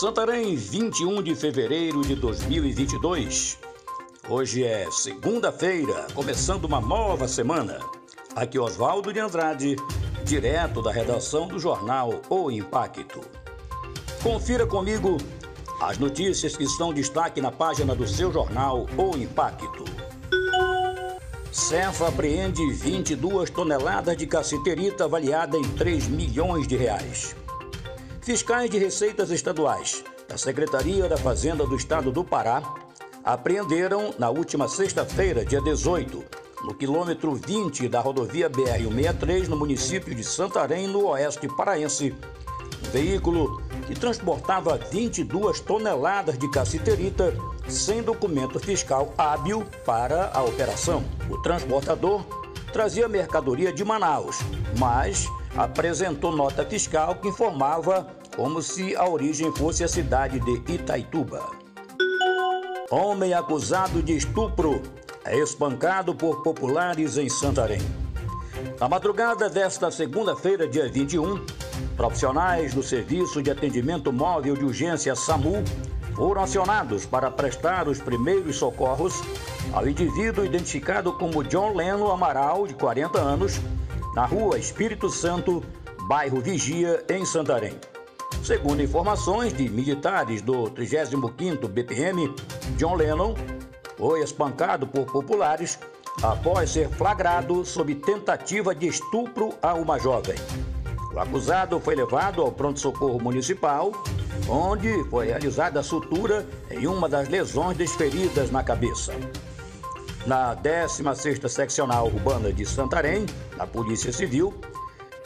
Santarém, 21 de fevereiro de 2022. Hoje é segunda-feira, começando uma nova semana. Aqui Oswaldo de Andrade, direto da redação do jornal O Impacto. Confira comigo as notícias que estão destaque na página do seu jornal O Impacto. Cefa apreende 22 toneladas de cassiterita avaliada em 3 milhões de reais. Fiscais de receitas estaduais da Secretaria da Fazenda do Estado do Pará apreenderam na última sexta-feira, dia 18, no quilômetro 20 da rodovia BR-163, no município de Santarém, no oeste paraense, um veículo que transportava 22 toneladas de cassiterita sem documento fiscal hábil para a operação. O transportador trazia mercadoria de Manaus, mas apresentou nota fiscal que informava como se a origem fosse a cidade de Itaituba. Homem acusado de estupro é espancado por populares em Santarém. Na madrugada desta segunda-feira, dia 21, profissionais do Serviço de Atendimento Móvel de Urgência SAMU foram acionados para prestar os primeiros socorros ao indivíduo identificado como John Leno Amaral, de 40 anos, na rua Espírito Santo, bairro Vigia, em Santarém. Segundo informações de militares do 35º BPM, John Lennon foi espancado por populares após ser flagrado sob tentativa de estupro a uma jovem. O acusado foi levado ao pronto-socorro municipal, onde foi realizada a sutura em uma das lesões desferidas na cabeça. Na 16ª Seccional Urbana de Santarém, na Polícia Civil,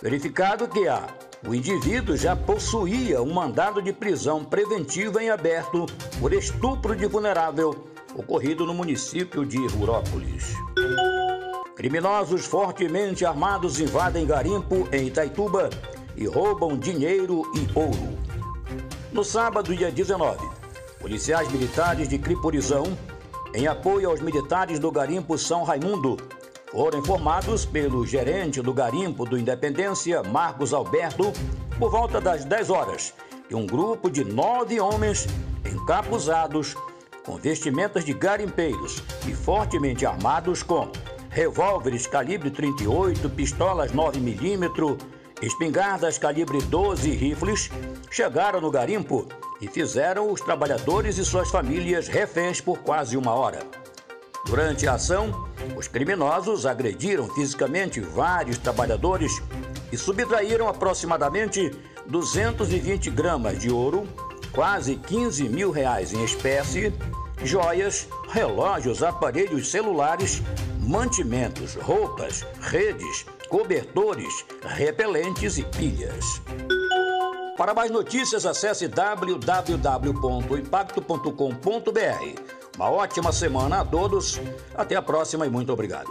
verificado que a o indivíduo já possuía um mandado de prisão preventiva em aberto por estupro de vulnerável ocorrido no município de Rurópolis. Criminosos fortemente armados invadem garimpo em Itaituba e roubam dinheiro e ouro. No sábado, dia 19, policiais militares de Criporizão, em apoio aos militares do garimpo São Raimundo, foram informados pelo gerente do garimpo do Independência, Marcos Alberto, por volta das 10 horas, que um grupo de nove homens encapuzados, com vestimentas de garimpeiros e fortemente armados com revólveres calibre 38, pistolas 9mm, espingardas calibre 12 e rifles, chegaram no garimpo e fizeram os trabalhadores e suas famílias reféns por quase uma hora. Durante a ação, os criminosos agrediram fisicamente vários trabalhadores e subtraíram aproximadamente 220 gramas de ouro, quase 15 mil reais em espécie, joias, relógios, aparelhos celulares, mantimentos, roupas, redes, cobertores, repelentes e pilhas. Para mais notícias, acesse www.impacto.com.br. Uma ótima semana a todos. Até a próxima e muito obrigado.